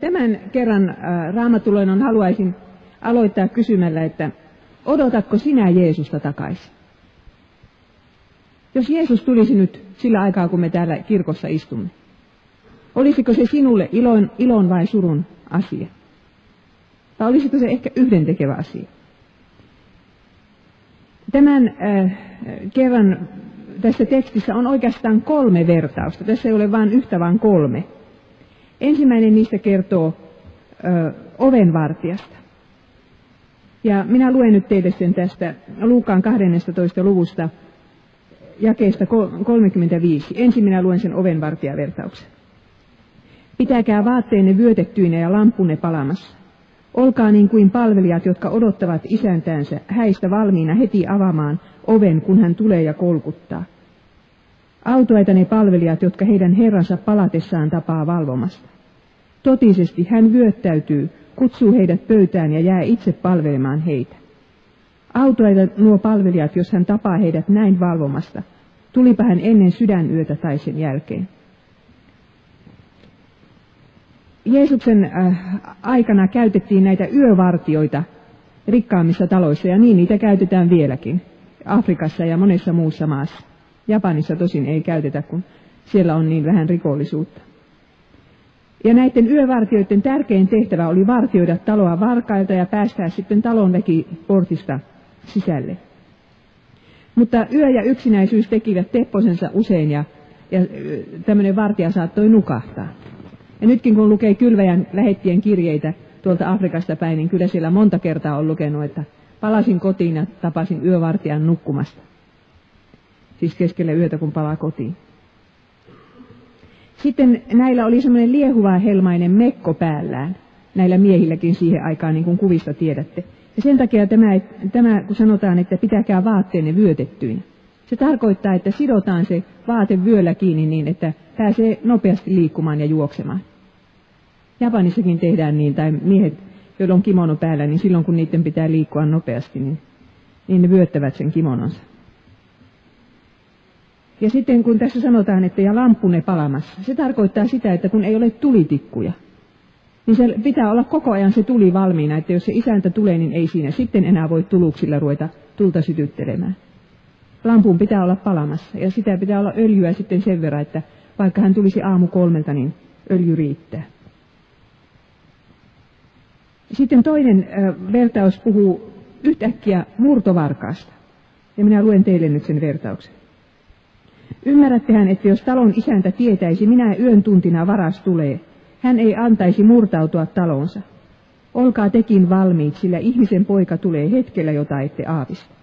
Tämän kerran äh, raamatulonnon haluaisin aloittaa kysymällä, että odotatko sinä Jeesusta takaisin? Jos Jeesus tulisi nyt sillä aikaa, kun me täällä kirkossa istumme, olisiko se sinulle ilon, ilon vai surun asia? Tai olisiko se ehkä yhdentekevä asia? Tämän äh, kerran tässä tekstissä on oikeastaan kolme vertausta. Tässä ei ole vain yhtä, vaan kolme. Ensimmäinen niistä kertoo ö, ovenvartijasta. Ja minä luen nyt teille sen tästä Luukaan 12. luvusta jakeesta 35. Ensin minä luen sen ovenvartijavertauksen. Pitäkää vaatteenne vyötettyinä ja lampunne palamassa. Olkaa niin kuin palvelijat, jotka odottavat isäntäänsä häistä valmiina heti avaamaan oven, kun hän tulee ja kolkuttaa. Autoita ne palvelijat, jotka heidän herransa palatessaan tapaa valvomasta. Totisesti hän vyöttäytyy, kutsuu heidät pöytään ja jää itse palvelemaan heitä. Autoita nuo palvelijat, jos hän tapaa heidät näin valvomasta, tulipa hän ennen sydänyötä tai sen jälkeen. Jeesuksen äh, aikana käytettiin näitä yövartioita rikkaammissa taloissa ja niin niitä käytetään vieläkin Afrikassa ja monessa muussa maassa. Japanissa tosin ei käytetä, kun siellä on niin vähän rikollisuutta. Ja näiden yövartioiden tärkein tehtävä oli vartioida taloa varkailta ja päästää sitten talon väki portista sisälle. Mutta yö ja yksinäisyys tekivät tepposensa usein ja, ja tämmöinen vartija saattoi nukahtaa. Ja nytkin kun lukee kylväjän lähettien kirjeitä tuolta Afrikasta päin, niin kyllä siellä monta kertaa on lukenut, että palasin kotiin ja tapasin yövartijan nukkumasta. Siis keskellä yötä, kun palaa kotiin. Sitten näillä oli semmoinen liehuva helmainen mekko päällään. Näillä miehilläkin siihen aikaan, niin kuin kuvista tiedätte. Ja sen takia tämä, tämä kun sanotaan, että pitäkää vaatteenne vyötettyinä. Se tarkoittaa, että sidotaan se vaate vyöllä kiinni niin, että pääsee nopeasti liikkumaan ja juoksemaan. Japanissakin tehdään niin, tai miehet, joilla on kimono päällä, niin silloin kun niiden pitää liikkua nopeasti, niin, niin ne vyöttävät sen kimononsa. Ja sitten kun tässä sanotaan, että ja lampune palamassa, se tarkoittaa sitä, että kun ei ole tulitikkuja, niin se pitää olla koko ajan se tuli valmiina, että jos se isäntä tulee, niin ei siinä sitten enää voi tuluksilla ruveta tulta sytyttelemään. Lampun pitää olla palamassa ja sitä pitää olla öljyä sitten sen verran, että vaikka hän tulisi aamu kolmelta, niin öljy riittää. Sitten toinen vertaus puhuu yhtäkkiä murtovarkaasta. Ja minä luen teille nyt sen vertauksen. Ymmärrättehän, että jos talon isäntä tietäisi, minä yön tuntina varas tulee, hän ei antaisi murtautua talonsa. Olkaa tekin valmiit, sillä ihmisen poika tulee hetkellä, jota ette aavista.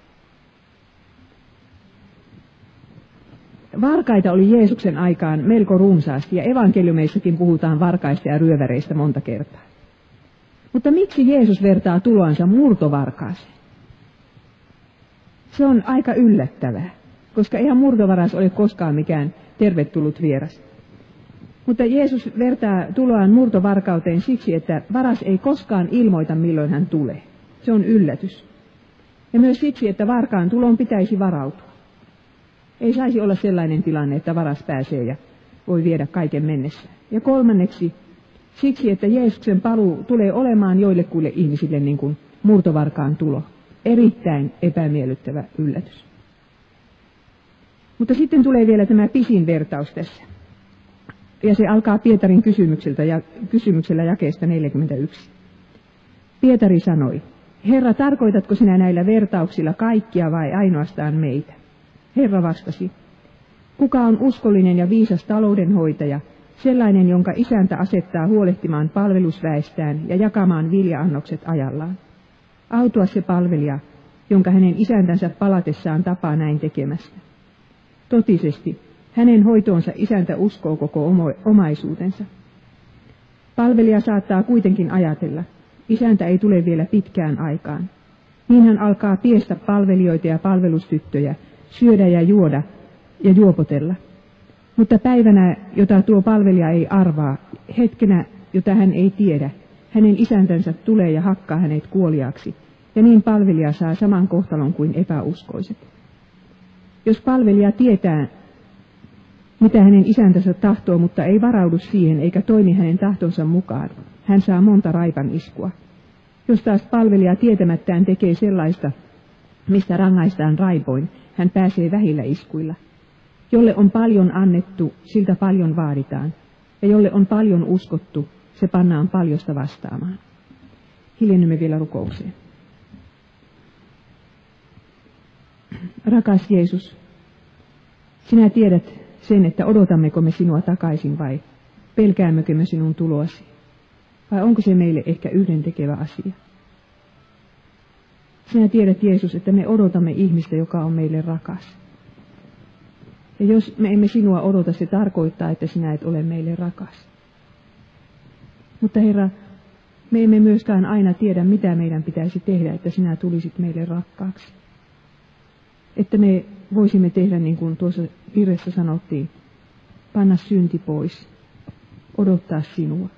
Varkaita oli Jeesuksen aikaan melko runsaasti ja evankeliumeissakin puhutaan varkaista ja ryöväreistä monta kertaa. Mutta miksi Jeesus vertaa tuloansa murtovarkaaseen? Se on aika yllättävää koska eihän murtovaras ole koskaan mikään tervetullut vieras. Mutta Jeesus vertaa tuloaan murtovarkauteen siksi, että varas ei koskaan ilmoita, milloin hän tulee. Se on yllätys. Ja myös siksi, että varkaan tuloon pitäisi varautua. Ei saisi olla sellainen tilanne, että varas pääsee ja voi viedä kaiken mennessä. Ja kolmanneksi, siksi, että Jeesuksen paluu tulee olemaan joillekuille ihmisille niin kuin murtovarkaan tulo. Erittäin epämiellyttävä yllätys. Mutta sitten tulee vielä tämä pisin vertaus tässä. Ja se alkaa Pietarin kysymykseltä ja, kysymyksellä jakeesta 41. Pietari sanoi, Herra, tarkoitatko sinä näillä vertauksilla kaikkia vai ainoastaan meitä? Herra vastasi, kuka on uskollinen ja viisas taloudenhoitaja, sellainen, jonka isäntä asettaa huolehtimaan palvelusväestään ja jakamaan viljaannokset ajallaan? Autua se palvelija, jonka hänen isäntänsä palatessaan tapaa näin tekemästä. Totisesti, hänen hoitoonsa isäntä uskoo koko omaisuutensa. Palvelija saattaa kuitenkin ajatella, isäntä ei tule vielä pitkään aikaan. Niin hän alkaa piestä palvelijoita ja palvelustyttöjä, syödä ja juoda ja juopotella. Mutta päivänä, jota tuo palvelija ei arvaa, hetkenä, jota hän ei tiedä, hänen isäntänsä tulee ja hakkaa hänet kuoliaksi, ja niin palvelija saa saman kohtalon kuin epäuskoiset. Jos palvelija tietää, mitä hänen isäntänsä tahtoo, mutta ei varaudu siihen eikä toimi hänen tahtonsa mukaan, hän saa monta raipan iskua. Jos taas palvelija tietämättään tekee sellaista, mistä rangaistaan raipoin, hän pääsee vähillä iskuilla. Jolle on paljon annettu, siltä paljon vaaditaan, ja jolle on paljon uskottu, se pannaan paljosta vastaamaan. Hiljennymme vielä rukoukseen. Rakas Jeesus, sinä tiedät sen, että odotammeko me sinua takaisin vai pelkäämmekö me sinun tuloasi. Vai onko se meille ehkä yhdentekevä asia? Sinä tiedät, Jeesus, että me odotamme ihmistä, joka on meille rakas. Ja jos me emme sinua odota, se tarkoittaa, että sinä et ole meille rakas. Mutta Herra, me emme myöskään aina tiedä, mitä meidän pitäisi tehdä, että sinä tulisit meille rakkaaksi. Että me voisimme tehdä niin kuin tuossa virressä sanottiin, panna synti pois, odottaa sinua.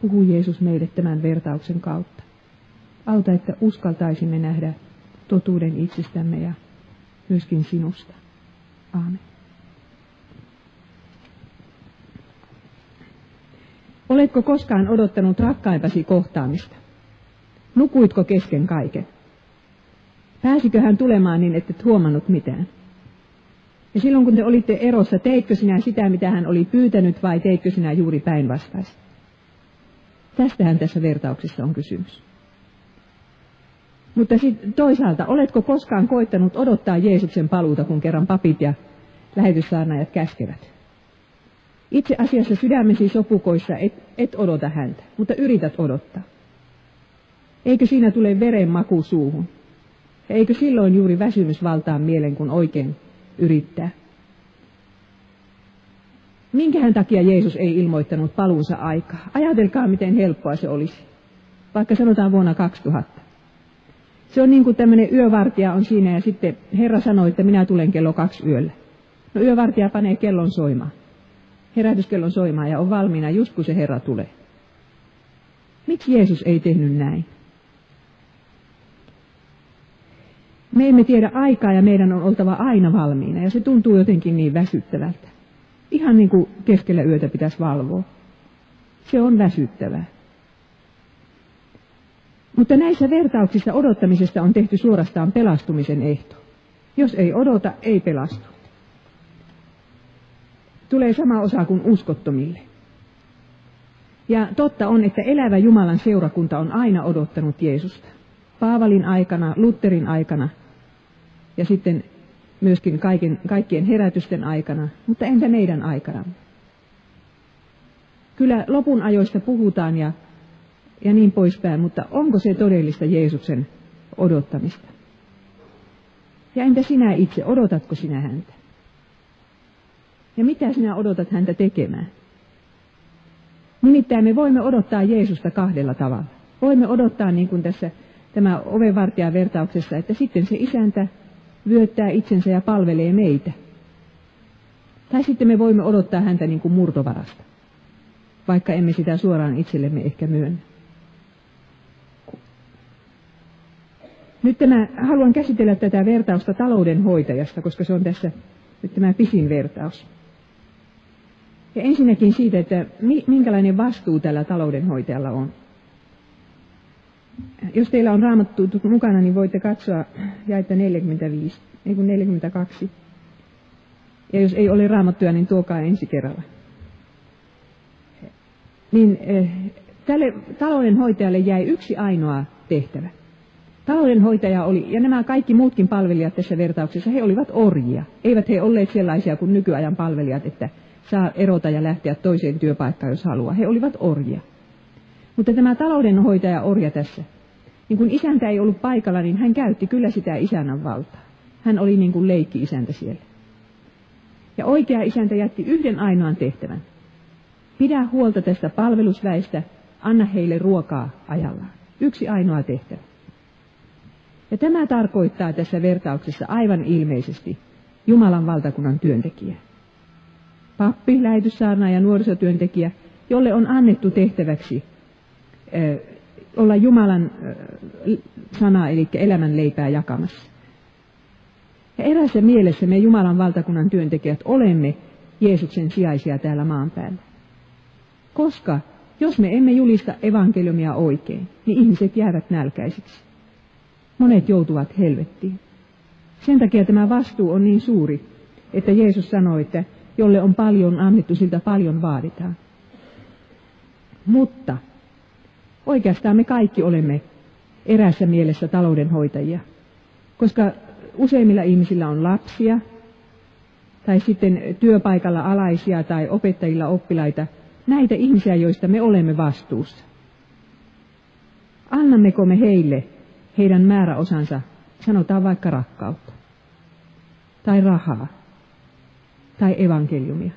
Puhu Jeesus meille tämän vertauksen kautta. Auta, että uskaltaisimme nähdä totuuden itsestämme ja myöskin sinusta. Aamen. Oletko koskaan odottanut rakkaimpasi kohtaamista? Nukuitko kesken kaiken? Pääsikö hän tulemaan niin, että et huomannut mitään? Ja silloin kun te olitte erossa, teitkö sinä sitä, mitä hän oli pyytänyt, vai teitkö sinä juuri päinvastaista? Tästähän tässä vertauksessa on kysymys. Mutta sitten toisaalta, oletko koskaan koittanut odottaa Jeesuksen paluuta, kun kerran papit ja lähetyssaarnaajat käskevät? Itse asiassa sydämesi sopukoissa et, et odota häntä, mutta yrität odottaa. Eikö siinä tule veren maku suuhun? Ja eikö silloin juuri väsymys valtaa mielen, kun oikein yrittää? Minkähän takia Jeesus ei ilmoittanut paluunsa aikaa? Ajatelkaa, miten helppoa se olisi. Vaikka sanotaan vuonna 2000. Se on niin kuin tämmöinen yövartija on siinä ja sitten Herra sanoi, että minä tulen kello kaksi yöllä. No yövartija panee kellon soimaan. Herätyskellon soimaan ja on valmiina just kun se Herra tulee. Miksi Jeesus ei tehnyt näin? Me emme tiedä aikaa ja meidän on oltava aina valmiina ja se tuntuu jotenkin niin väsyttävältä. Ihan niin kuin keskellä yötä pitäisi valvoa. Se on väsyttävää. Mutta näissä vertauksissa odottamisesta on tehty suorastaan pelastumisen ehto. Jos ei odota, ei pelastu. Tulee sama osa kuin uskottomille. Ja totta on, että elävä Jumalan seurakunta on aina odottanut Jeesusta. Paavalin aikana, Lutterin aikana ja sitten myöskin kaiken, kaikkien herätysten aikana, mutta entä meidän aikana? Kyllä lopun ajoista puhutaan ja ja niin poispäin, mutta onko se todellista Jeesuksen odottamista? Ja entä sinä itse, odotatko sinä häntä? Ja mitä sinä odotat häntä tekemään? Nimittäin me voimme odottaa Jeesusta kahdella tavalla. Voimme odottaa niin kuin tässä tämä ovenvartijan vertauksessa, että sitten se isäntä vyöttää itsensä ja palvelee meitä. Tai sitten me voimme odottaa häntä niin kuin murtovarasta, vaikka emme sitä suoraan itsellemme ehkä myönnä. Nyt tämä, haluan käsitellä tätä vertausta taloudenhoitajasta, koska se on tässä nyt tämä pisin vertaus. Ja ensinnäkin siitä, että minkälainen vastuu tällä taloudenhoitajalla on. Jos teillä on raamattu mukana, niin voitte katsoa jaetta 45, ei kun 42. Ja jos ei ole raamattuja, niin tuokaa ensi kerralla. Niin eh, tälle taloudenhoitajalle jäi yksi ainoa tehtävä. Taloudenhoitaja oli, ja nämä kaikki muutkin palvelijat tässä vertauksessa, he olivat orjia. Eivät he olleet sellaisia kuin nykyajan palvelijat, että saa erota ja lähteä toiseen työpaikkaan, jos haluaa. He olivat orjia. Mutta tämä taloudenhoitaja orja tässä, niin kun isäntä ei ollut paikalla, niin hän käytti kyllä sitä isännän valtaa. Hän oli niin kuin leikki-isäntä siellä. Ja oikea isäntä jätti yhden ainoan tehtävän. Pidä huolta tästä palvelusväistä, anna heille ruokaa ajallaan. Yksi ainoa tehtävä. Ja tämä tarkoittaa tässä vertauksessa aivan ilmeisesti Jumalan valtakunnan työntekijä. Pappi, lähetyssaarna ja nuorisotyöntekijä, jolle on annettu tehtäväksi olla Jumalan sana, eli elämän leipää jakamassa. Ja erässä mielessä me Jumalan valtakunnan työntekijät olemme Jeesuksen sijaisia täällä maan päällä. Koska jos me emme julista evankeliumia oikein, niin ihmiset jäävät nälkäisiksi. Monet joutuvat helvettiin. Sen takia tämä vastuu on niin suuri, että Jeesus sanoi, että jolle on paljon annettu, siltä paljon vaaditaan. Mutta oikeastaan me kaikki olemme erässä mielessä taloudenhoitajia, koska useimmilla ihmisillä on lapsia, tai sitten työpaikalla alaisia tai opettajilla oppilaita, näitä ihmisiä, joista me olemme vastuussa. Annammeko me heille heidän määräosansa, sanotaan vaikka rakkautta, tai rahaa, tai evankeliumia.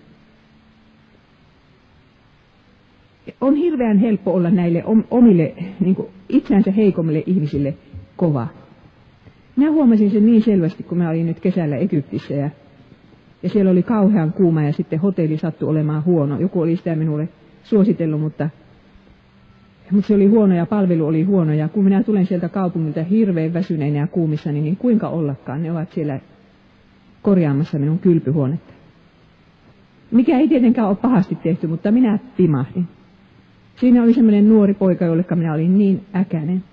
On hirveän helppo olla näille omille, niin kuin itseänsä heikommille ihmisille kova. Minä huomasin sen niin selvästi, kun mä olin nyt kesällä Egyptissä ja, ja siellä oli kauhean kuuma ja sitten hotelli sattui olemaan huono. Joku oli sitä minulle suositellut, mutta, mutta se oli huono ja palvelu oli huono. Ja kun minä tulen sieltä kaupungilta hirveän väsyneenä ja kuumissa, niin kuinka ollakaan, ne ovat siellä korjaamassa minun kylpyhuonetta. Mikä ei tietenkään ole pahasti tehty, mutta minä pimahdin. Siinä oli semmoinen nuori poika, jolle minä olin niin äkäinen.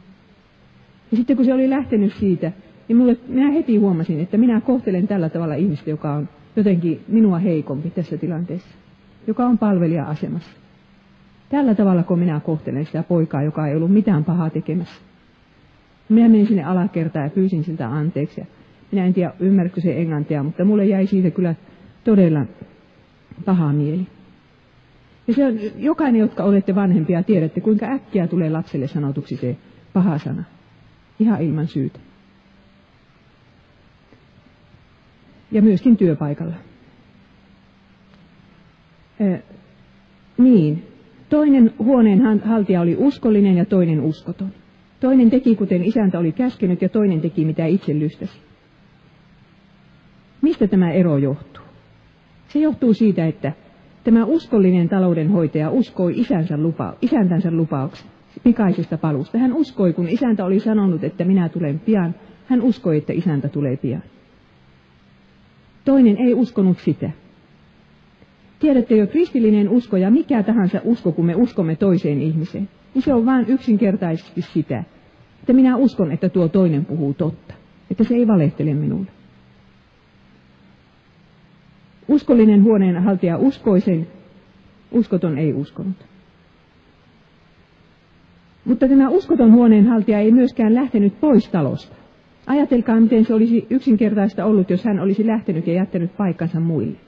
Ja sitten kun se oli lähtenyt siitä, niin mulle, minä heti huomasin, että minä kohtelen tällä tavalla ihmistä, joka on jotenkin minua heikompi tässä tilanteessa, joka on palvelija-asemassa. Tällä tavalla, kun minä kohtelen sitä poikaa, joka ei ollut mitään pahaa tekemässä. Minä menin sinne alakertaan ja pyysin siltä anteeksi. Minä en tiedä, ymmärrätkö se englantia, mutta mulle jäi siitä kyllä todella paha mieli. Ja se on, jokainen, jotka olette vanhempia, tiedätte, kuinka äkkiä tulee lapselle sanotuksi se paha sana. Ihan ilman syytä. Ja myöskin työpaikalla. Ee, niin, toinen huoneen haltija oli uskollinen ja toinen uskoton. Toinen teki, kuten isäntä oli käskenyt, ja toinen teki, mitä itse lystäsi. Mistä tämä ero johtuu? Se johtuu siitä, että tämä uskollinen taloudenhoitaja uskoi isänsä lupa, isäntänsä lupauksen pikaisesta palusta. Hän uskoi, kun isäntä oli sanonut, että minä tulen pian, hän uskoi, että isäntä tulee pian. Toinen ei uskonut sitä. Tiedätte jo, kristillinen usko ja mikä tahansa usko, kun me uskomme toiseen ihmiseen, niin se on vain yksinkertaisesti sitä, että minä uskon, että tuo toinen puhuu totta, että se ei valehtele minulle. Uskollinen huoneenhaltija uskoi sen, uskoton ei uskonut. Mutta tämä uskoton huoneenhaltija ei myöskään lähtenyt pois talosta. Ajatelkaa, miten se olisi yksinkertaista ollut, jos hän olisi lähtenyt ja jättänyt paikkansa muille.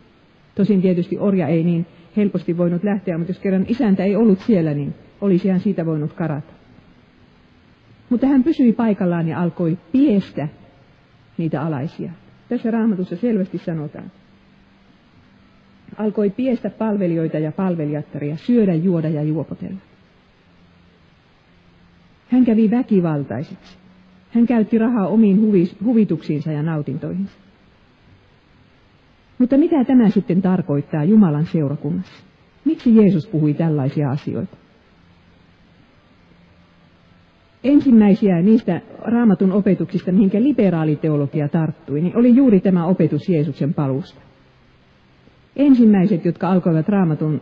Tosin tietysti orja ei niin helposti voinut lähteä, mutta jos kerran isäntä ei ollut siellä, niin olisi hän siitä voinut karata. Mutta hän pysyi paikallaan ja alkoi piestä niitä alaisia. Tässä raamatussa selvästi sanotaan alkoi piestä palvelijoita ja palvelijattaria, syödä, juoda ja juopotella. Hän kävi väkivaltaiseksi. Hän käytti rahaa omiin huvituksiinsa ja nautintoihinsa. Mutta mitä tämä sitten tarkoittaa Jumalan seurakunnassa? Miksi Jeesus puhui tällaisia asioita? Ensimmäisiä niistä raamatun opetuksista, mihinkä liberaaliteologia tarttui, niin oli juuri tämä opetus Jeesuksen palusta ensimmäiset, jotka alkoivat raamatun,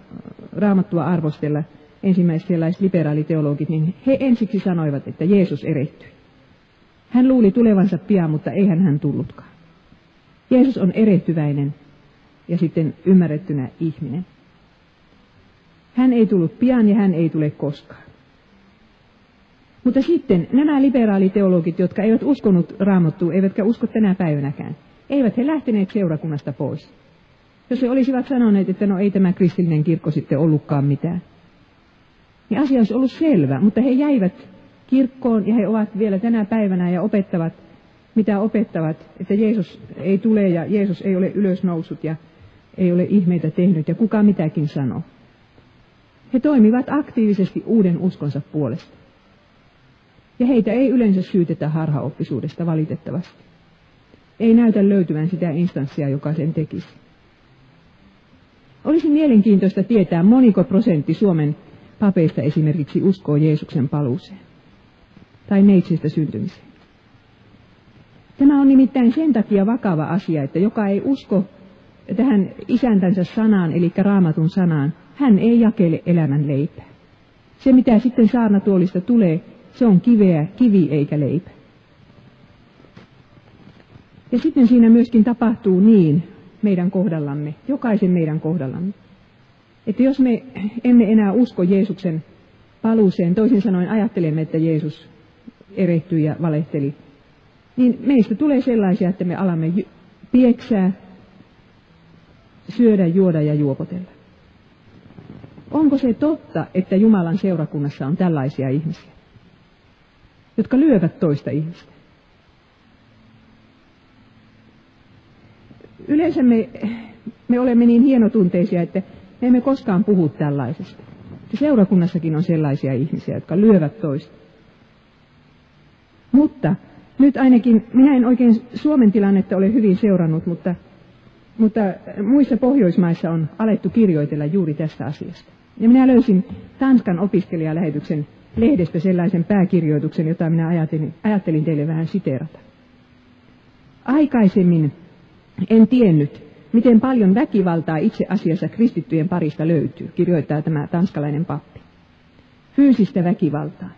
raamattua arvostella, ensimmäiset liberaaliteologit, niin he ensiksi sanoivat, että Jeesus erehtyi. Hän luuli tulevansa pian, mutta eihän hän tullutkaan. Jeesus on erehtyväinen ja sitten ymmärrettynä ihminen. Hän ei tullut pian ja hän ei tule koskaan. Mutta sitten nämä liberaaliteologit, jotka eivät uskonut raamattua, eivätkä usko tänä päivänäkään, eivät he lähteneet seurakunnasta pois. Jos he olisivat sanoneet, että no ei tämä kristillinen kirkko sitten ollutkaan mitään, niin asia olisi ollut selvä, mutta he jäivät kirkkoon ja he ovat vielä tänä päivänä ja opettavat, mitä opettavat, että Jeesus ei tule ja Jeesus ei ole ylösnoussut ja ei ole ihmeitä tehnyt ja kuka mitäkin sanoo. He toimivat aktiivisesti uuden uskonsa puolesta. Ja heitä ei yleensä syytetä harhaoppisuudesta valitettavasti. Ei näytä löytyvän sitä instanssia, joka sen tekisi. Olisi mielenkiintoista tietää, moniko prosentti Suomen papeista esimerkiksi uskoo Jeesuksen paluuseen tai neitsistä syntymiseen. Tämä on nimittäin sen takia vakava asia, että joka ei usko tähän isäntänsä sanaan, eli raamatun sanaan, hän ei jakele elämän leipää. Se, mitä sitten saarnatuolista tulee, se on kiveä, kivi eikä leipä. Ja sitten siinä myöskin tapahtuu niin meidän kohdallamme, jokaisen meidän kohdallamme, että jos me emme enää usko Jeesuksen paluuseen, toisin sanoen ajattelemme, että Jeesus erehtyi ja valehteli, niin meistä tulee sellaisia, että me alamme pieksää, syödä, juoda ja juopotella. Onko se totta, että Jumalan seurakunnassa on tällaisia ihmisiä, jotka lyövät toista ihmistä? Yleensä me, me olemme niin hienotunteisia, että me emme koskaan puhu tällaisesta. Seurakunnassakin on sellaisia ihmisiä, jotka lyövät toista. Mutta nyt ainakin, minä en oikein Suomen tilannetta ole hyvin seurannut, mutta, mutta muissa Pohjoismaissa on alettu kirjoitella juuri tästä asiasta. Ja minä löysin Tanskan opiskelijalähetyksen lehdestä sellaisen pääkirjoituksen, jota minä ajattelin, ajattelin teille vähän siteerata. Aikaisemmin en tiennyt, miten paljon väkivaltaa itse asiassa kristittyjen parista löytyy, kirjoittaa tämä tanskalainen pappi. Fyysistä väkivaltaa.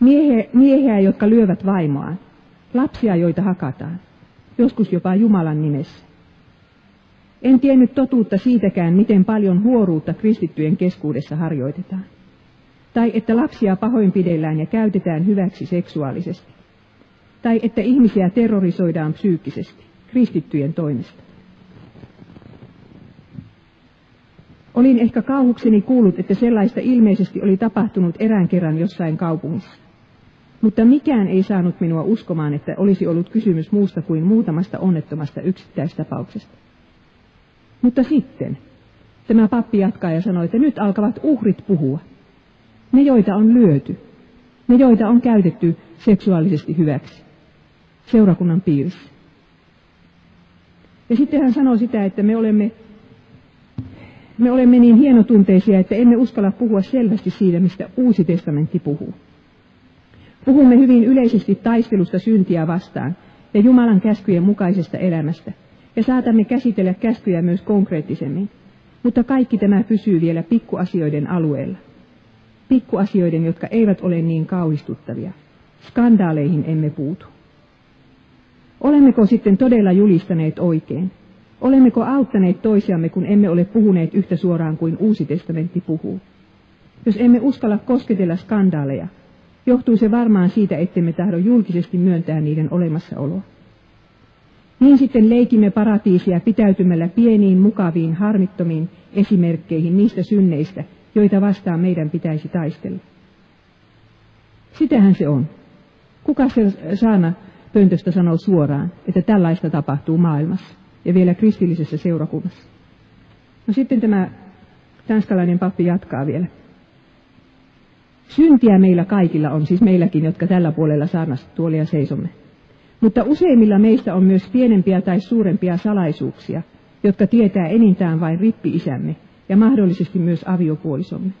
Miehe, miehiä, jotka lyövät vaimoaan. Lapsia, joita hakataan. Joskus jopa Jumalan nimessä. En tiennyt totuutta siitäkään, miten paljon huoruutta kristittyjen keskuudessa harjoitetaan. Tai että lapsia pahoinpidellään ja käytetään hyväksi seksuaalisesti. Tai että ihmisiä terrorisoidaan psyykkisesti kristittyjen toimesta. Olin ehkä kauhukseni kuullut, että sellaista ilmeisesti oli tapahtunut erään kerran jossain kaupungissa. Mutta mikään ei saanut minua uskomaan, että olisi ollut kysymys muusta kuin muutamasta onnettomasta yksittäistapauksesta. Mutta sitten tämä pappi jatkaa ja sanoi, että nyt alkavat uhrit puhua. Ne, joita on lyöty. Ne, joita on käytetty seksuaalisesti hyväksi. Seurakunnan piirissä. Ja sitten hän sanoi sitä, että me olemme, me olemme niin hienotunteisia, että emme uskalla puhua selvästi siitä, mistä Uusi testamentti puhuu. Puhumme hyvin yleisesti taistelusta syntiä vastaan ja Jumalan käskyjen mukaisesta elämästä, ja saatamme käsitellä käskyjä myös konkreettisemmin. Mutta kaikki tämä pysyy vielä pikkuasioiden alueella. Pikkuasioiden, jotka eivät ole niin kauhistuttavia. Skandaaleihin emme puutu. Olemmeko sitten todella julistaneet oikein? Olemmeko auttaneet toisiamme, kun emme ole puhuneet yhtä suoraan kuin Uusi testamentti puhuu? Jos emme uskalla kosketella skandaaleja, johtuu se varmaan siitä, ettemme tahdo julkisesti myöntää niiden olemassaoloa. Niin sitten leikimme paratiisia pitäytymällä pieniin, mukaviin, harmittomiin esimerkkeihin niistä synneistä, joita vastaan meidän pitäisi taistella. Sitähän se on. Kuka se saana pöntöstä sanoo suoraan, että tällaista tapahtuu maailmassa ja vielä kristillisessä seurakunnassa. No sitten tämä tanskalainen pappi jatkaa vielä. Syntiä meillä kaikilla on, siis meilläkin, jotka tällä puolella saarnasta tuolia seisomme. Mutta useimmilla meistä on myös pienempiä tai suurempia salaisuuksia, jotka tietää enintään vain rippi-isämme ja mahdollisesti myös aviopuolisomme.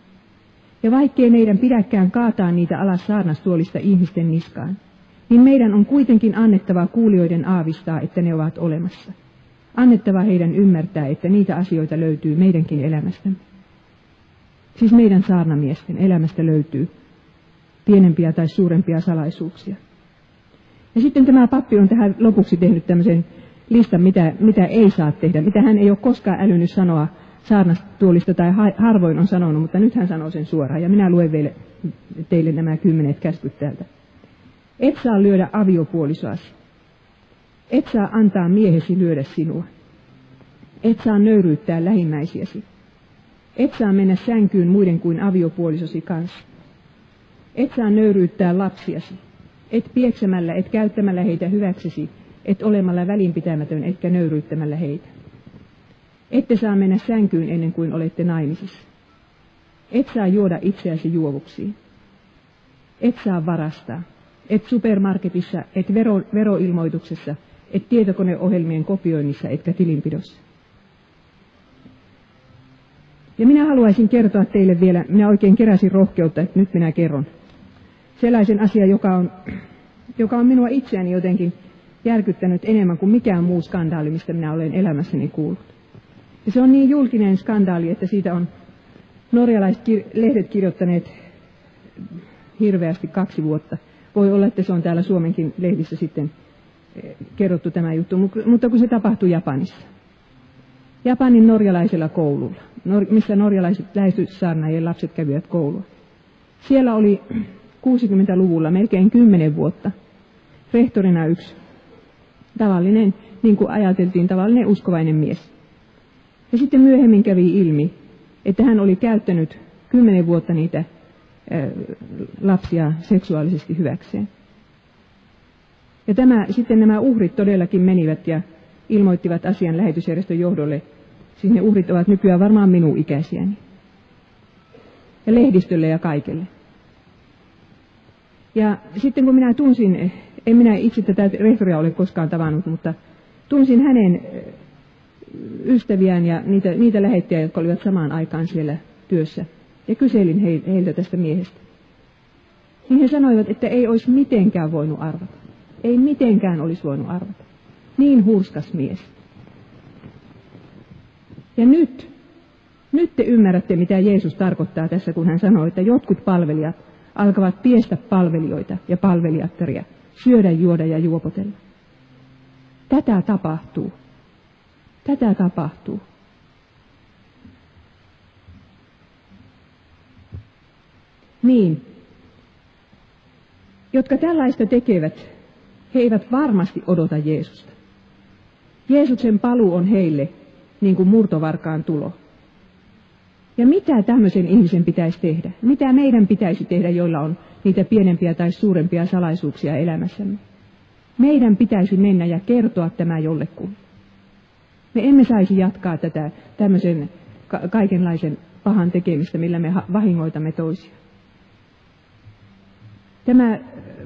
Ja vaikkei meidän pidäkään kaataa niitä alas saarnastuolista ihmisten niskaan, niin meidän on kuitenkin annettava kuulijoiden aavistaa, että ne ovat olemassa. Annettava heidän ymmärtää, että niitä asioita löytyy meidänkin elämästämme. Siis meidän saarnamiesten elämästä löytyy pienempiä tai suurempia salaisuuksia. Ja sitten tämä pappi on tähän lopuksi tehnyt tämmöisen listan, mitä, mitä ei saa tehdä, mitä hän ei ole koskaan älynyt sanoa saarnastuolista tai harvoin on sanonut, mutta nyt hän sanoo sen suoraan. Ja minä luen teille, teille nämä kymmenet käskyt täältä. Et saa lyödä aviopuolisoasi. Et saa antaa miehesi lyödä sinua. Et saa nöyryyttää lähimmäisiäsi. Et saa mennä sänkyyn muiden kuin aviopuolisosi kanssa. Et saa nöyryyttää lapsiasi. Et pieksemällä, et käyttämällä heitä hyväksesi, et olemalla välinpitämätön, etkä nöyryyttämällä heitä. Ette saa mennä sänkyyn ennen kuin olette naimisissa. Et saa juoda itseäsi juovuksiin. Et saa varastaa et supermarketissa, et vero, veroilmoituksessa, et tietokoneohjelmien kopioinnissa, etkä tilinpidossa. Ja minä haluaisin kertoa teille vielä, minä oikein keräsin rohkeutta, että nyt minä kerron sellaisen asian, joka on, joka on minua itseäni jotenkin järkyttänyt enemmän kuin mikään muu skandaali, mistä minä olen elämässäni kuullut. Ja se on niin julkinen skandaali, että siitä on norjalaiset kir- lehdet kirjoittaneet hirveästi kaksi vuotta. Voi olla, että se on täällä Suomenkin lehdissä sitten eh, kerrottu tämä juttu, mutta kun se tapahtui Japanissa. Japanin norjalaisella koululla, missä norjalaiset lähestyssaarnaajien lapset kävivät koulua. Siellä oli 60-luvulla melkein 10 vuotta rehtorina yksi tavallinen, niin kuin ajateltiin, tavallinen uskovainen mies. Ja sitten myöhemmin kävi ilmi, että hän oli käyttänyt kymmenen vuotta niitä lapsia seksuaalisesti hyväkseen. Ja tämä, sitten nämä uhrit todellakin menivät ja ilmoittivat asian lähetysjärjestön johdolle. Siis ne uhrit ovat nykyään varmaan minun ikäisiäni. Ja lehdistölle ja kaikelle. Ja sitten kun minä tunsin, en minä itse tätä rehtoria ole koskaan tavannut, mutta tunsin hänen ystäviään ja niitä, niitä lähettäjiä, jotka olivat samaan aikaan siellä työssä. Ja kyselin heiltä tästä miehestä. Niin he sanoivat, että ei olisi mitenkään voinut arvata. Ei mitenkään olisi voinut arvata. Niin hurskas mies. Ja nyt, nyt te ymmärrätte, mitä Jeesus tarkoittaa tässä, kun hän sanoi, että jotkut palvelijat alkavat piestä palvelijoita ja palvelijattaria, syödä, juoda ja juopotella. Tätä tapahtuu. Tätä tapahtuu. Niin, jotka tällaista tekevät, he eivät varmasti odota Jeesusta. Jeesuksen paluu on heille niin kuin murtovarkaan tulo. Ja mitä tämmöisen ihmisen pitäisi tehdä? Mitä meidän pitäisi tehdä, joilla on niitä pienempiä tai suurempia salaisuuksia elämässämme? Meidän pitäisi mennä ja kertoa tämä jollekulle. Me emme saisi jatkaa tätä tämmöisen ka- kaikenlaisen pahan tekemistä, millä me vahingoitamme toisia. Tämä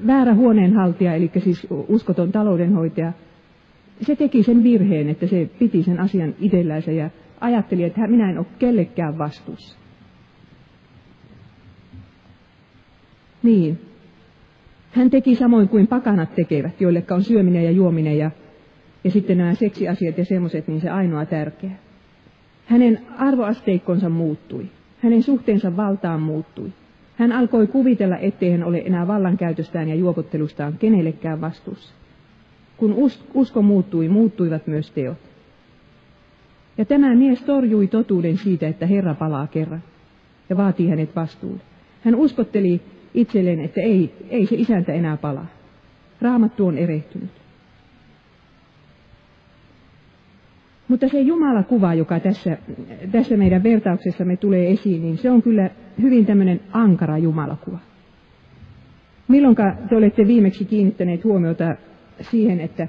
väärä huoneenhaltija, eli siis uskoton taloudenhoitaja, se teki sen virheen, että se piti sen asian itsellänsä ja ajatteli, että minä en ole kellekään vastuussa. Niin. Hän teki samoin kuin pakanat tekevät, joille on syöminen ja juominen ja, ja sitten nämä seksiasiat ja semmoiset, niin se ainoa tärkeä. Hänen arvoasteikkonsa muuttui. Hänen suhteensa valtaan muuttui. Hän alkoi kuvitella, ettei hän ole enää vallankäytöstään ja juopottelustaan kenellekään vastuussa. Kun usko muuttui, muuttuivat myös teot. Ja tämä mies torjui totuuden siitä, että Herra palaa kerran ja vaatii hänet vastuulle. Hän uskotteli itselleen, että ei, ei se isäntä enää palaa. Raamattu on erehtynyt. Mutta se Jumala-kuva, joka tässä, tässä meidän vertauksessamme tulee esiin, niin se on kyllä hyvin tämmöinen ankara Jumalakuva. Milloin te olette viimeksi kiinnittäneet huomiota siihen, että,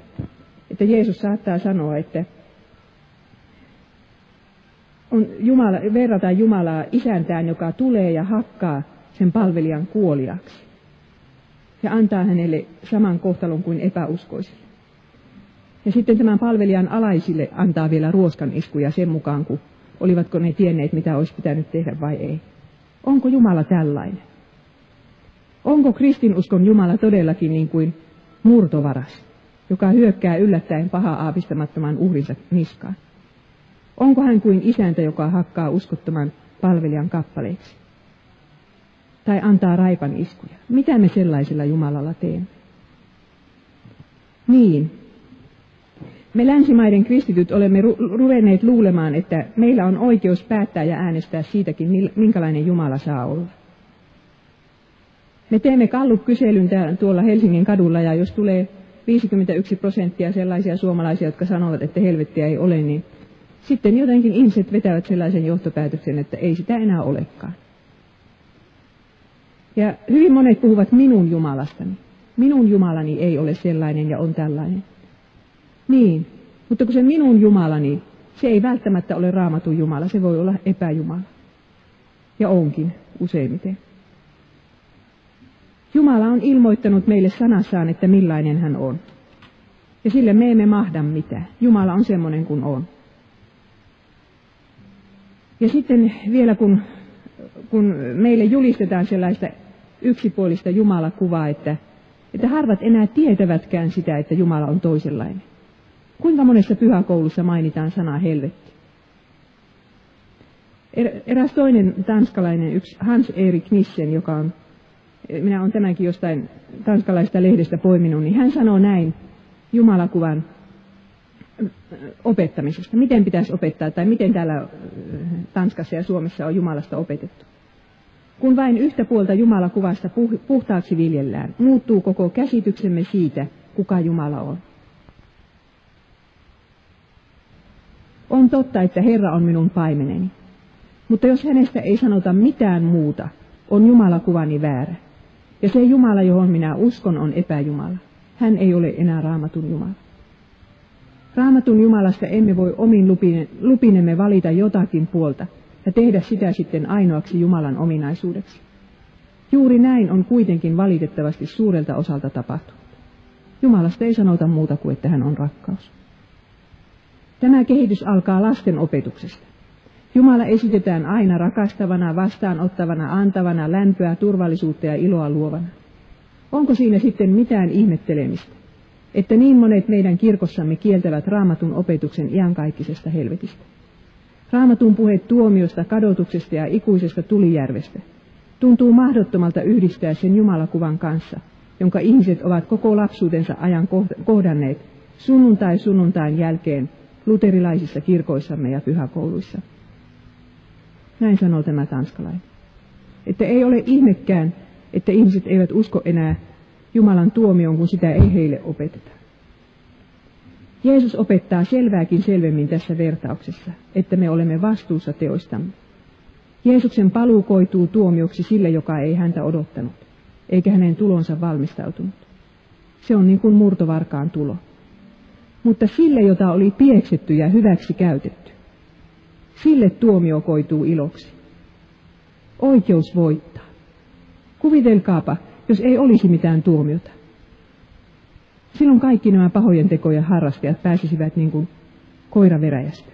että Jeesus saattaa sanoa, että on Jumala, verrataan Jumalaa isäntään, joka tulee ja hakkaa sen palvelijan kuoliaksi ja antaa hänelle saman kohtalon kuin epäuskoisille. Ja sitten tämän palvelijan alaisille antaa vielä ruoskan iskuja sen mukaan, kun olivatko ne tienneet, mitä olisi pitänyt tehdä vai ei. Onko Jumala tällainen? Onko kristinuskon Jumala todellakin niin kuin murtovaras, joka hyökkää yllättäen paha aavistamattoman uhrinsa niskaan? Onko hän kuin isäntä, joka hakkaa uskottoman palvelijan kappaleiksi? Tai antaa raipan iskuja? Mitä me sellaisella Jumalalla teemme? Niin, me länsimaiden kristityt olemme ru- ruvenneet luulemaan, että meillä on oikeus päättää ja äänestää siitäkin, minkälainen Jumala saa olla. Me teemme kallup-kyselyn tuolla Helsingin kadulla ja jos tulee 51 prosenttia sellaisia suomalaisia, jotka sanovat, että helvettiä ei ole, niin sitten jotenkin ihmiset vetävät sellaisen johtopäätöksen, että ei sitä enää olekaan. Ja hyvin monet puhuvat minun Jumalastani. Minun Jumalani ei ole sellainen ja on tällainen. Niin, mutta kun se minun Jumalani, se ei välttämättä ole raamatun Jumala, se voi olla epäjumala. Ja onkin useimmiten. Jumala on ilmoittanut meille sanassaan, että millainen hän on. Ja sille me emme mahda mitään. Jumala on semmoinen kuin on. Ja sitten vielä kun, kun meille julistetaan sellaista yksipuolista Jumalakuvaa, että, että harvat enää tietävätkään sitä, että Jumala on toisenlainen. Kuinka monessa pyhäkoulussa mainitaan sana helvetti? Er, eräs toinen tanskalainen, yksi Hans-Erik Nissen, joka on minä olen tämänkin jostain tanskalaista lehdestä poiminut, niin hän sanoo näin Jumalakuvan opettamisesta. Miten pitäisi opettaa tai miten täällä Tanskassa ja Suomessa on Jumalasta opetettu. Kun vain yhtä puolta Jumalakuvasta puhtaaksi viljellään, muuttuu koko käsityksemme siitä, kuka Jumala on. On totta, että Herra on minun paimeneni. Mutta jos hänestä ei sanota mitään muuta, on Jumalakuvani väärä. Ja se Jumala, johon minä uskon, on epäjumala. Hän ei ole enää raamatun Jumala. Raamatun Jumalasta emme voi omin lupinemme valita jotakin puolta ja tehdä sitä sitten ainoaksi Jumalan ominaisuudeksi. Juuri näin on kuitenkin valitettavasti suurelta osalta tapahtunut. Jumalasta ei sanota muuta kuin, että hän on rakkaus. Tämä kehitys alkaa lasten opetuksesta. Jumala esitetään aina rakastavana, vastaanottavana, antavana, lämpöä, turvallisuutta ja iloa luovana. Onko siinä sitten mitään ihmettelemistä, että niin monet meidän kirkossamme kieltävät raamatun opetuksen iankaikkisesta helvetistä? Raamatun puhe tuomiosta, kadotuksesta ja ikuisesta tulijärvestä tuntuu mahdottomalta yhdistää sen Jumalakuvan kanssa, jonka ihmiset ovat koko lapsuutensa ajan kohdanneet sunnuntai sunnuntain jälkeen luterilaisissa kirkoissamme ja pyhäkouluissa. Näin sanoo tämä tanskalainen. Että ei ole ihmekään, että ihmiset eivät usko enää Jumalan tuomioon, kun sitä ei heille opeteta. Jeesus opettaa selvääkin selvemmin tässä vertauksessa, että me olemme vastuussa teoistamme. Jeesuksen paluu koituu tuomioksi sille, joka ei häntä odottanut, eikä hänen tulonsa valmistautunut. Se on niin kuin murtovarkaan tulo. Mutta sille, jota oli pieksetty ja hyväksi käytetty, sille tuomio koituu iloksi. Oikeus voittaa. Kuvitelkaapa, jos ei olisi mitään tuomiota. Silloin kaikki nämä pahojen tekojen harrastajat pääsisivät niin kuin koiraveräjästä.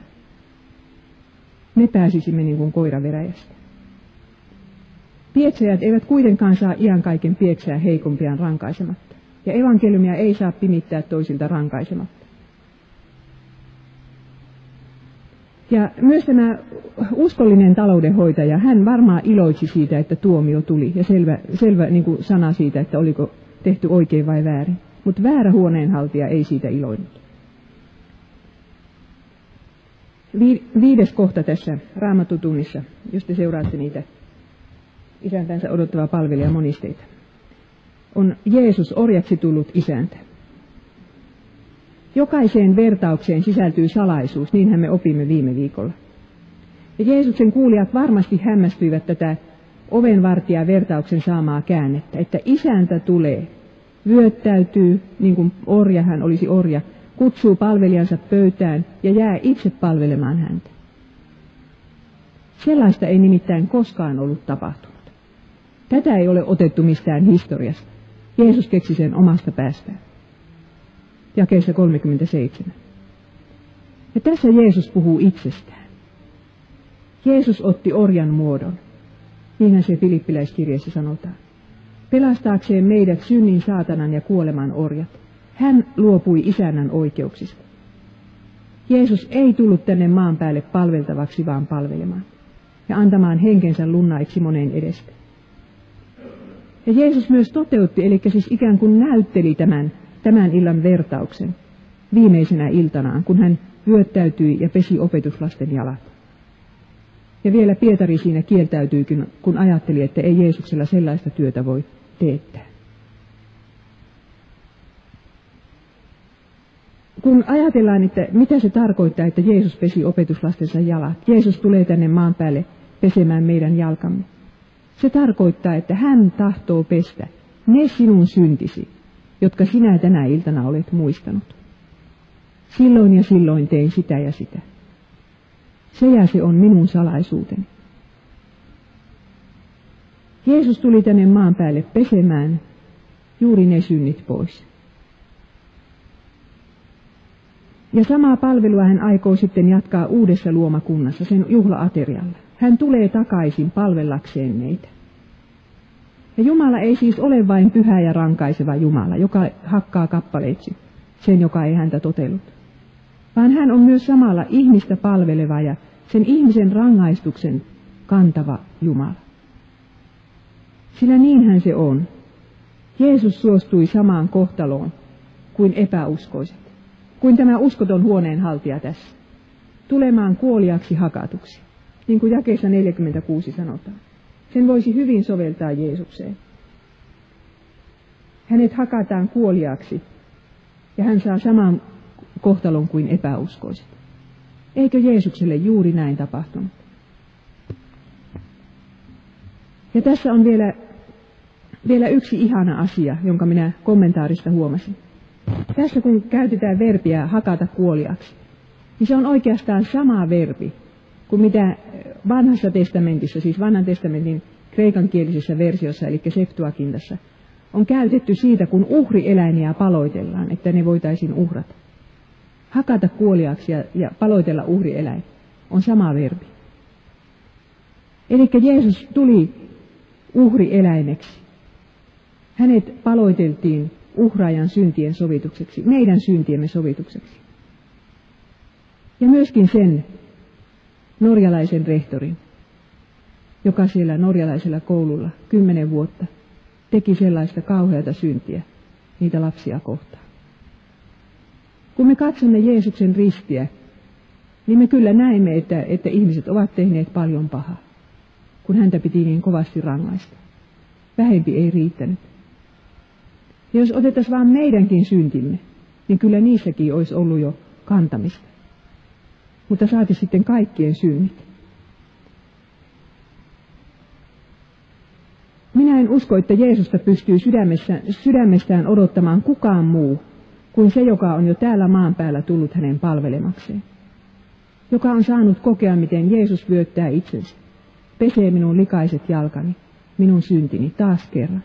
Me pääsisimme niin kuin koiraveräjästä. Pieksäjät eivät kuitenkaan saa iän kaiken pieksää heikompiaan rankaisematta. Ja evankeliumia ei saa pimittää toisilta rankaisematta. Ja myös tämä uskollinen taloudenhoitaja, hän varmaan iloitsi siitä, että tuomio tuli ja selvä, selvä niin kuin sana siitä, että oliko tehty oikein vai väärin. Mutta väärä huoneenhaltija ei siitä iloinut. viides kohta tässä raamatutunnissa, jos te seuraatte niitä isäntänsä odottavaa palvelija monisteita, on Jeesus orjaksi tullut isäntä. Jokaiseen vertaukseen sisältyy salaisuus, niinhän me opimme viime viikolla. Ja Jeesuksen kuulijat varmasti hämmästyivät tätä ovenvartija vertauksen saamaa käännettä, että isäntä tulee, vyöttäytyy, niin kuin orja hän olisi orja, kutsuu palvelijansa pöytään ja jää itse palvelemaan häntä. Sellaista ei nimittäin koskaan ollut tapahtunut. Tätä ei ole otettu mistään historiasta. Jeesus keksi sen omasta päästään jakeessa 37. Ja tässä Jeesus puhuu itsestään. Jeesus otti orjan muodon. Niinhän se Filippiläiskirjeessä sanotaan. Pelastaakseen meidät synnin, saatanan ja kuoleman orjat. Hän luopui isännän oikeuksista. Jeesus ei tullut tänne maan päälle palveltavaksi, vaan palvelemaan ja antamaan henkensä lunnaiksi moneen edestä. Ja Jeesus myös toteutti, eli siis ikään kuin näytteli tämän tämän illan vertauksen viimeisenä iltanaan, kun hän vyöttäytyi ja pesi opetuslasten jalat. Ja vielä Pietari siinä kieltäytyykin, kun ajatteli, että ei Jeesuksella sellaista työtä voi teettää. Kun ajatellaan, että mitä se tarkoittaa, että Jeesus pesi opetuslastensa jalat, Jeesus tulee tänne maan päälle pesemään meidän jalkamme. Se tarkoittaa, että hän tahtoo pestä ne sinun syntisi, jotka sinä tänä iltana olet muistanut. Silloin ja silloin tein sitä ja sitä. Se ja se on minun salaisuuteni. Jeesus tuli tänne maan päälle pesemään juuri ne synnit pois. Ja samaa palvelua hän aikoo sitten jatkaa uudessa luomakunnassa, sen juhlaaterialla. Hän tulee takaisin palvellakseen meitä. Ja Jumala ei siis ole vain pyhä ja rankaiseva Jumala, joka hakkaa kappaleiksi sen, joka ei häntä totellut. Vaan hän on myös samalla ihmistä palveleva ja sen ihmisen rangaistuksen kantava Jumala. Sillä niinhän se on. Jeesus suostui samaan kohtaloon kuin epäuskoiset, kuin tämä uskoton huoneenhaltija tässä, tulemaan kuoliaksi hakatuksi, niin kuin jakeessa 46 sanotaan. Sen voisi hyvin soveltaa Jeesukseen. Hänet hakataan kuoliaksi ja hän saa saman kohtalon kuin epäuskoiset. Eikö Jeesukselle juuri näin tapahtunut? Ja tässä on vielä, vielä yksi ihana asia, jonka minä kommentaarista huomasin. Tässä kun käytetään verbiä hakata kuoliaksi, niin se on oikeastaan sama verbi kuin mitä vanhassa testamentissa, siis vanhan testamentin kreikankielisessä versiossa, eli Septuakintassa, on käytetty siitä, kun uhrieläimiä paloitellaan, että ne voitaisiin uhrata. Hakata kuoliaksi ja, ja paloitella uhrieläin on sama verbi. Eli Jeesus tuli uhrieläimeksi. Hänet paloiteltiin uhraajan syntien sovitukseksi, meidän syntiemme sovitukseksi. Ja myöskin sen norjalaisen rehtorin, joka siellä norjalaisella koululla kymmenen vuotta teki sellaista kauheata syntiä niitä lapsia kohtaan. Kun me katsomme Jeesuksen ristiä, niin me kyllä näemme, että, että ihmiset ovat tehneet paljon pahaa, kun häntä piti niin kovasti rangaista. Vähempi ei riittänyt. Ja jos otettaisiin vain meidänkin syntimme, niin kyllä niissäkin olisi ollut jo kantamista. Mutta saati sitten kaikkien synnit. Minä en usko, että Jeesusta pystyy sydämessä, sydämestään odottamaan kukaan muu kuin se, joka on jo täällä maan päällä tullut hänen palvelemakseen. Joka on saanut kokea, miten Jeesus vyöttää itsensä, pesee minun likaiset jalkani, minun syntini taas kerran.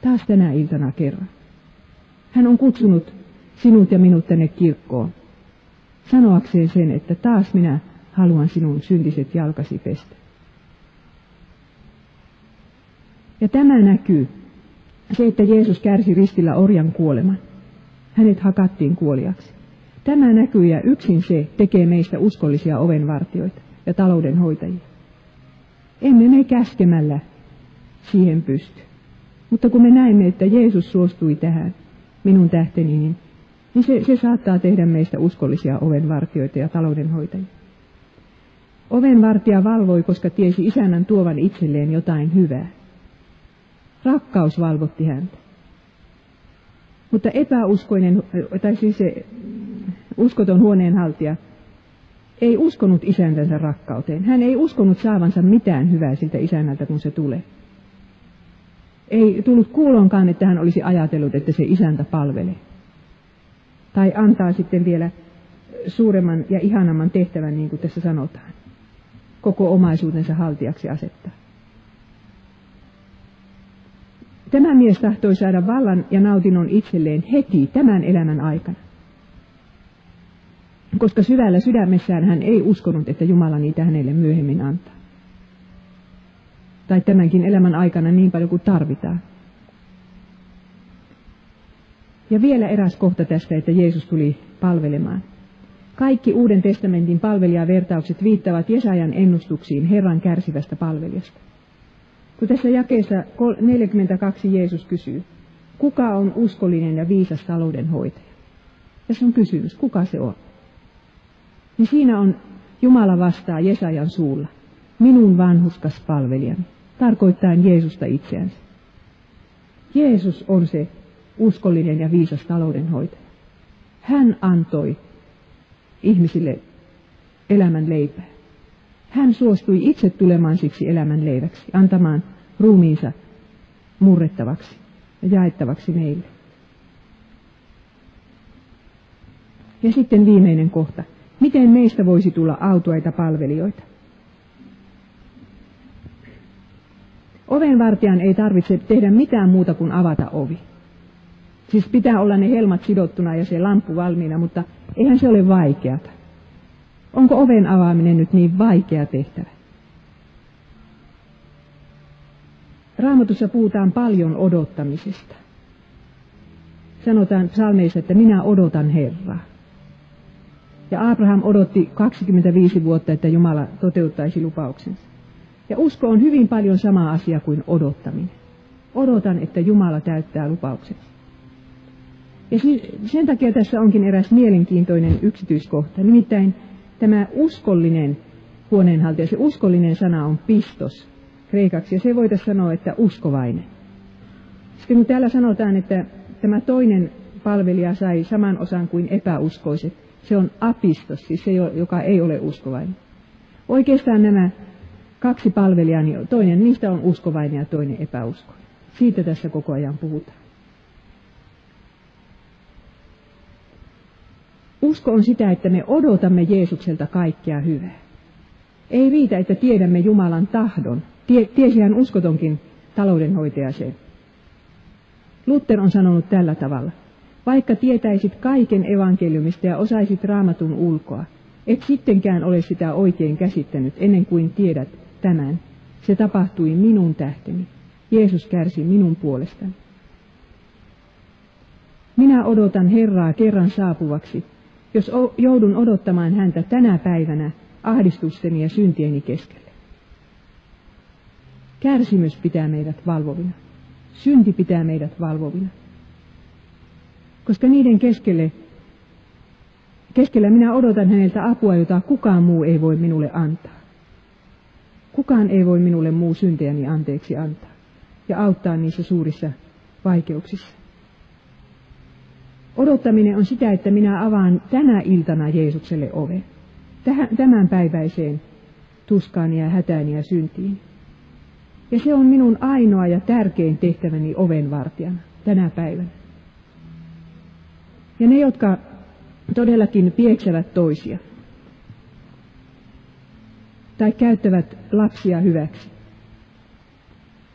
Taas tänä iltana kerran. Hän on kutsunut sinut ja minut tänne kirkkoon, sanoakseen sen, että taas minä haluan sinun syntiset jalkasi pestä. Ja tämä näkyy, se, että Jeesus kärsi ristillä orjan kuoleman. Hänet hakattiin kuoliaksi. Tämä näkyy ja yksin se tekee meistä uskollisia ovenvartioita ja taloudenhoitajia. Emme me käskemällä siihen pysty. Mutta kun me näemme, että Jeesus suostui tähän minun tähteni, niin, niin se, se saattaa tehdä meistä uskollisia ovenvartioita ja taloudenhoitajia. Ovenvartija valvoi, koska tiesi isännän tuovan itselleen jotain hyvää. Rakkaus valvotti häntä. Mutta epäuskoinen, tai siis se uskoton huoneenhaltija, ei uskonut isäntänsä rakkauteen. Hän ei uskonut saavansa mitään hyvää siltä isännältä, kun se tulee. Ei tullut kuulonkaan, että hän olisi ajatellut, että se isäntä palvelee. Tai antaa sitten vielä suuremman ja ihanamman tehtävän, niin kuin tässä sanotaan. Koko omaisuutensa haltijaksi asettaa. Tämä mies tahtoi saada vallan ja nautinnon itselleen heti tämän elämän aikana. Koska syvällä sydämessään hän ei uskonut, että Jumala niitä hänelle myöhemmin antaa. Tai tämänkin elämän aikana niin paljon kuin tarvitaan. Ja vielä eräs kohta tästä, että Jeesus tuli palvelemaan. Kaikki Uuden testamentin palvelijavertaukset viittavat Jesajan ennustuksiin Herran kärsivästä palvelijasta. Kun tässä jakeessa 42 Jeesus kysyy, kuka on uskollinen ja viisas taloudenhoitaja? Tässä on kysymys, kuka se on? Niin siinä on Jumala vastaa Jesajan suulla, minun vanhuskas palvelijani, tarkoittaen Jeesusta itseänsä. Jeesus on se uskollinen ja viisas taloudenhoitaja. Hän antoi ihmisille elämän leipää. Hän suostui itse tulemaan siksi elämän leiväksi, antamaan ruumiinsa murrettavaksi ja jaettavaksi meille. Ja sitten viimeinen kohta. Miten meistä voisi tulla autuaita palvelijoita? Ovenvartijan ei tarvitse tehdä mitään muuta kuin avata ovi. Siis pitää olla ne helmat sidottuna ja se lamppu valmiina, mutta eihän se ole vaikeata. Onko oven avaaminen nyt niin vaikea tehtävä? Raamatussa puhutaan paljon odottamisesta. Sanotaan psalmeissa, että minä odotan Herraa. Ja Abraham odotti 25 vuotta, että Jumala toteuttaisi lupauksensa. Ja usko on hyvin paljon sama asia kuin odottaminen. Odotan, että Jumala täyttää lupaukset. Ja sen takia tässä onkin eräs mielenkiintoinen yksityiskohta, nimittäin tämä uskollinen huoneenhaltija, se uskollinen sana on pistos kreikaksi, ja se voitaisiin sanoa, että uskovainen. Sitten kun täällä sanotaan, että tämä toinen palvelija sai saman osan kuin epäuskoiset, se on apistos, siis se, joka ei ole uskovainen. Oikeastaan nämä kaksi palvelijaa, niin toinen niistä on uskovainen ja toinen epäuskoinen. Siitä tässä koko ajan puhutaan. Usko on sitä, että me odotamme Jeesukselta kaikkea hyvää. Ei riitä, että tiedämme Jumalan tahdon. Tie, tiesihän uskotonkin taloudenhoitaja sen. Luther on sanonut tällä tavalla. Vaikka tietäisit kaiken evankeliumista ja osaisit raamatun ulkoa, et sittenkään ole sitä oikein käsittänyt ennen kuin tiedät tämän. Se tapahtui minun tähteni. Jeesus kärsi minun puolestani. Minä odotan Herraa kerran saapuvaksi, jos joudun odottamaan häntä tänä päivänä ahdistusteni ja syntieni keskelle. Kärsimys pitää meidät valvovina. Synti pitää meidät valvovina. Koska niiden keskelle, keskellä minä odotan häneltä apua, jota kukaan muu ei voi minulle antaa. Kukaan ei voi minulle muu syntejäni anteeksi antaa ja auttaa niissä suurissa vaikeuksissa. Odottaminen on sitä, että minä avaan tänä iltana Jeesukselle oven. Tämän päiväiseen tuskaani ja hätääni ja syntiin. Ja se on minun ainoa ja tärkein tehtäväni ovenvartijana tänä päivänä. Ja ne, jotka todellakin pieksevät toisia tai käyttävät lapsia hyväksi,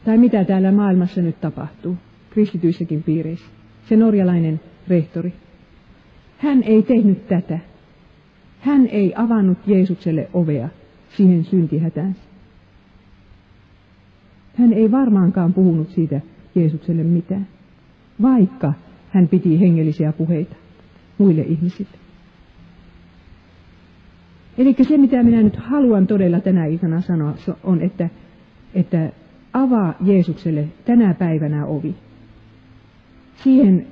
tai mitä täällä maailmassa nyt tapahtuu, kristityissäkin piireissä, se norjalainen rehtori. Hän ei tehnyt tätä. Hän ei avannut Jeesukselle ovea siihen syntihätäänsä. Hän ei varmaankaan puhunut siitä Jeesukselle mitään, vaikka hän piti hengellisiä puheita muille ihmisille. Eli se, mitä minä nyt haluan todella tänä iltana sanoa, on, että, että avaa Jeesukselle tänä päivänä ovi. Siihen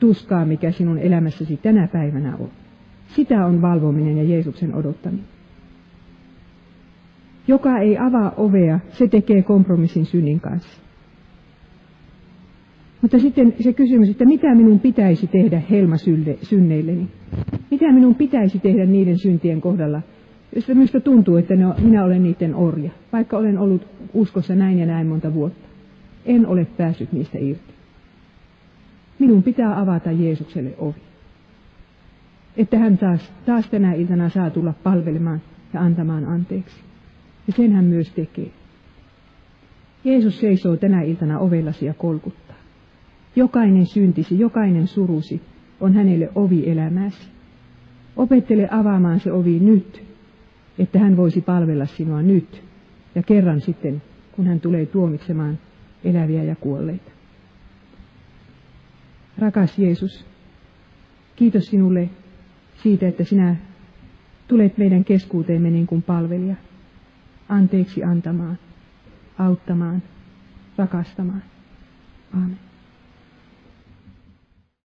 tuskaa, mikä sinun elämässäsi tänä päivänä on. Sitä on valvominen ja Jeesuksen odottaminen. Joka ei avaa ovea, se tekee kompromissin synnin kanssa. Mutta sitten se kysymys, että mitä minun pitäisi tehdä helmasynneilleni? Mitä minun pitäisi tehdä niiden syntien kohdalla, josta minusta tuntuu, että ne, minä olen niiden orja, vaikka olen ollut uskossa näin ja näin monta vuotta. En ole päässyt niistä irti. Minun pitää avata Jeesukselle ovi. Että hän taas, taas tänä iltana saa tulla palvelemaan ja antamaan anteeksi. Ja sen hän myös tekee. Jeesus seisoo tänä iltana ovellasi ja kolkuttaa. Jokainen syntisi, jokainen surusi on hänelle ovi elämäsi. Opettele avaamaan se ovi nyt, että hän voisi palvella sinua nyt ja kerran sitten, kun hän tulee tuomitsemaan eläviä ja kuolleita. Rakas Jeesus, kiitos sinulle siitä, että sinä tulet meidän keskuuteemme niin kuin palvelija, anteeksi antamaan, auttamaan, rakastamaan. Aamen.